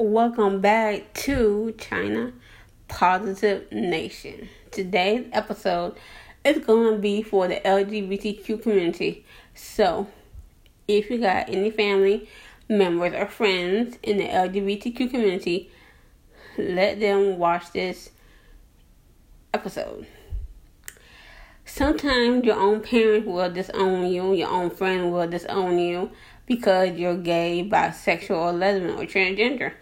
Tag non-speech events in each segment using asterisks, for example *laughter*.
Welcome back to China Positive Nation. Today's episode is going to be for the LGBTQ community. So, if you got any family members or friends in the LGBTQ community, let them watch this episode. Sometimes your own parents will disown you, your own friend will disown you because you're gay, bisexual, or lesbian, or transgender.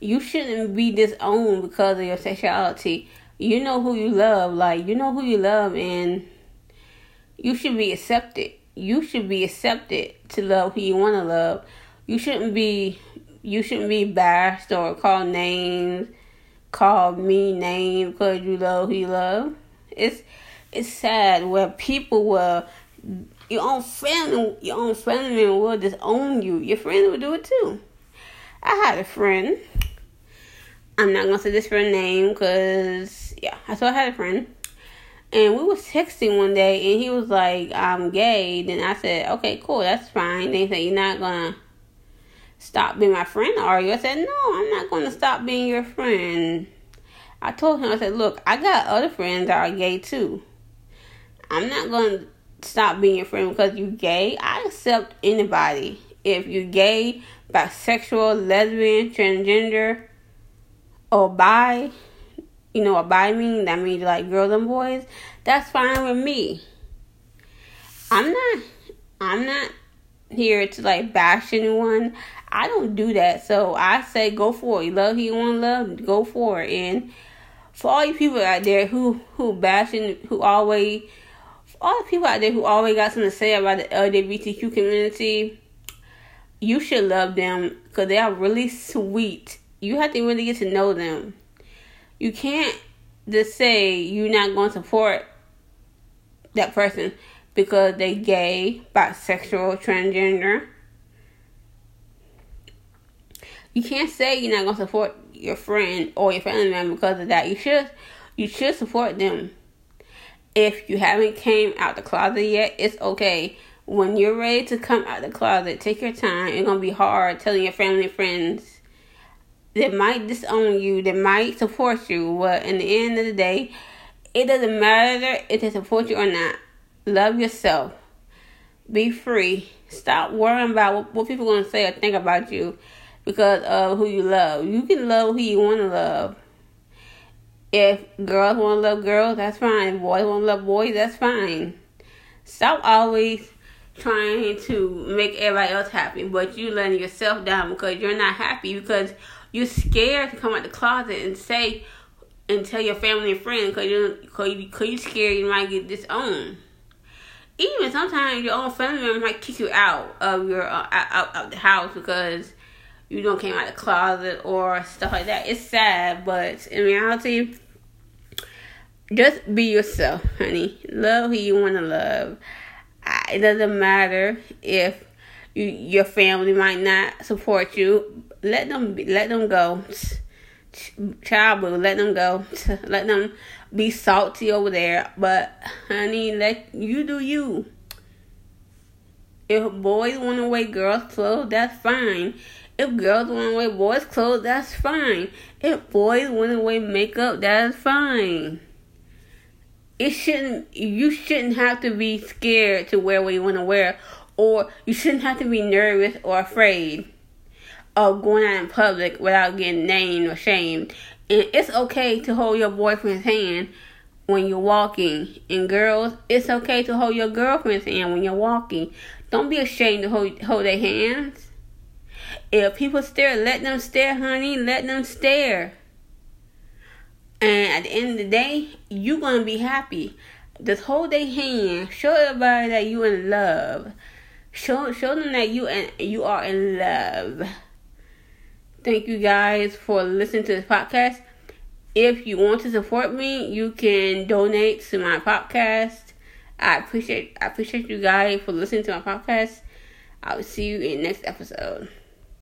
You shouldn't be disowned because of your sexuality. You know who you love, like, you know who you love, and you should be accepted. You should be accepted to love who you want to love. You shouldn't be, you shouldn't be bashed or called names, called mean names because you love who you love. It's, it's sad where people will your own family, your own family will disown you. Your friends will do it too. I had a friend. I'm not gonna say this friend name because yeah, I so I had a friend, and we was texting one day, and he was like, "I'm gay." Then I said, "Okay, cool, that's fine." They said, "You're not gonna stop being my friend, are you?" I said, "No, I'm not gonna stop being your friend." I told him, I said, "Look, I got other friends that are gay too. I'm not gonna." stop being your friend because you're gay. I accept anybody. If you're gay, bisexual, lesbian, transgender, or bi, you know what bi mean? That means like girls and boys. That's fine with me. I'm not I'm not here to like bash anyone. I don't do that. So I say go for it. You love who you want to love, go for it. And for all you people out there who who bashing who always all the people out there who always got something to say about the LGBTQ community, you should love them because they are really sweet. You have to really get to know them. You can't just say you're not going to support that person because they're gay, bisexual, transgender. You can't say you're not going to support your friend or your family member because of that. You should you should support them if you haven't came out the closet yet, it's okay. When you're ready to come out the closet, take your time. It's gonna be hard telling your family and friends. They might disown you, they might support you, but in the end of the day, it doesn't matter if they support you or not. Love yourself. Be free. Stop worrying about what, what people are gonna say or think about you because of who you love. You can love who you wanna love. If girls want to love girls, that's fine. Boys want to love boys, that's fine. Stop always trying to make everybody else happy, but you letting yourself down because you're not happy because you're scared to come out the closet and say and tell your family and friends because you cause you, cause you scared you might get disowned. Even sometimes your own family might kick you out of your uh, out of the house because you don't came out the closet or stuff like that. It's sad, but in reality, just be yourself, honey. Love who you want to love. It doesn't matter if you, your family might not support you. Let them let them go. Child boo, let them go. *laughs* Let them be salty over there. But honey, let you do you. If boys want to wear girls' clothes, that's fine. If girls want to wear boys' clothes, that's fine. If boys want to wear makeup, that's fine it shouldn't you shouldn't have to be scared to wear what you want to wear or you shouldn't have to be nervous or afraid of going out in public without getting named or shamed. And it's okay to hold your boyfriend's hand when you're walking. And girls it's okay to hold your girlfriend's hand when you're walking. Don't be ashamed to hold, hold their hands. If people stare let them stare honey let them stare and at the end of the day, you're gonna be happy. Just hold their hand. Show everybody that you in love. Show show them that you and you are in love. Thank you guys for listening to this podcast. If you want to support me, you can donate to my podcast. I appreciate I appreciate you guys for listening to my podcast. I will see you in next episode.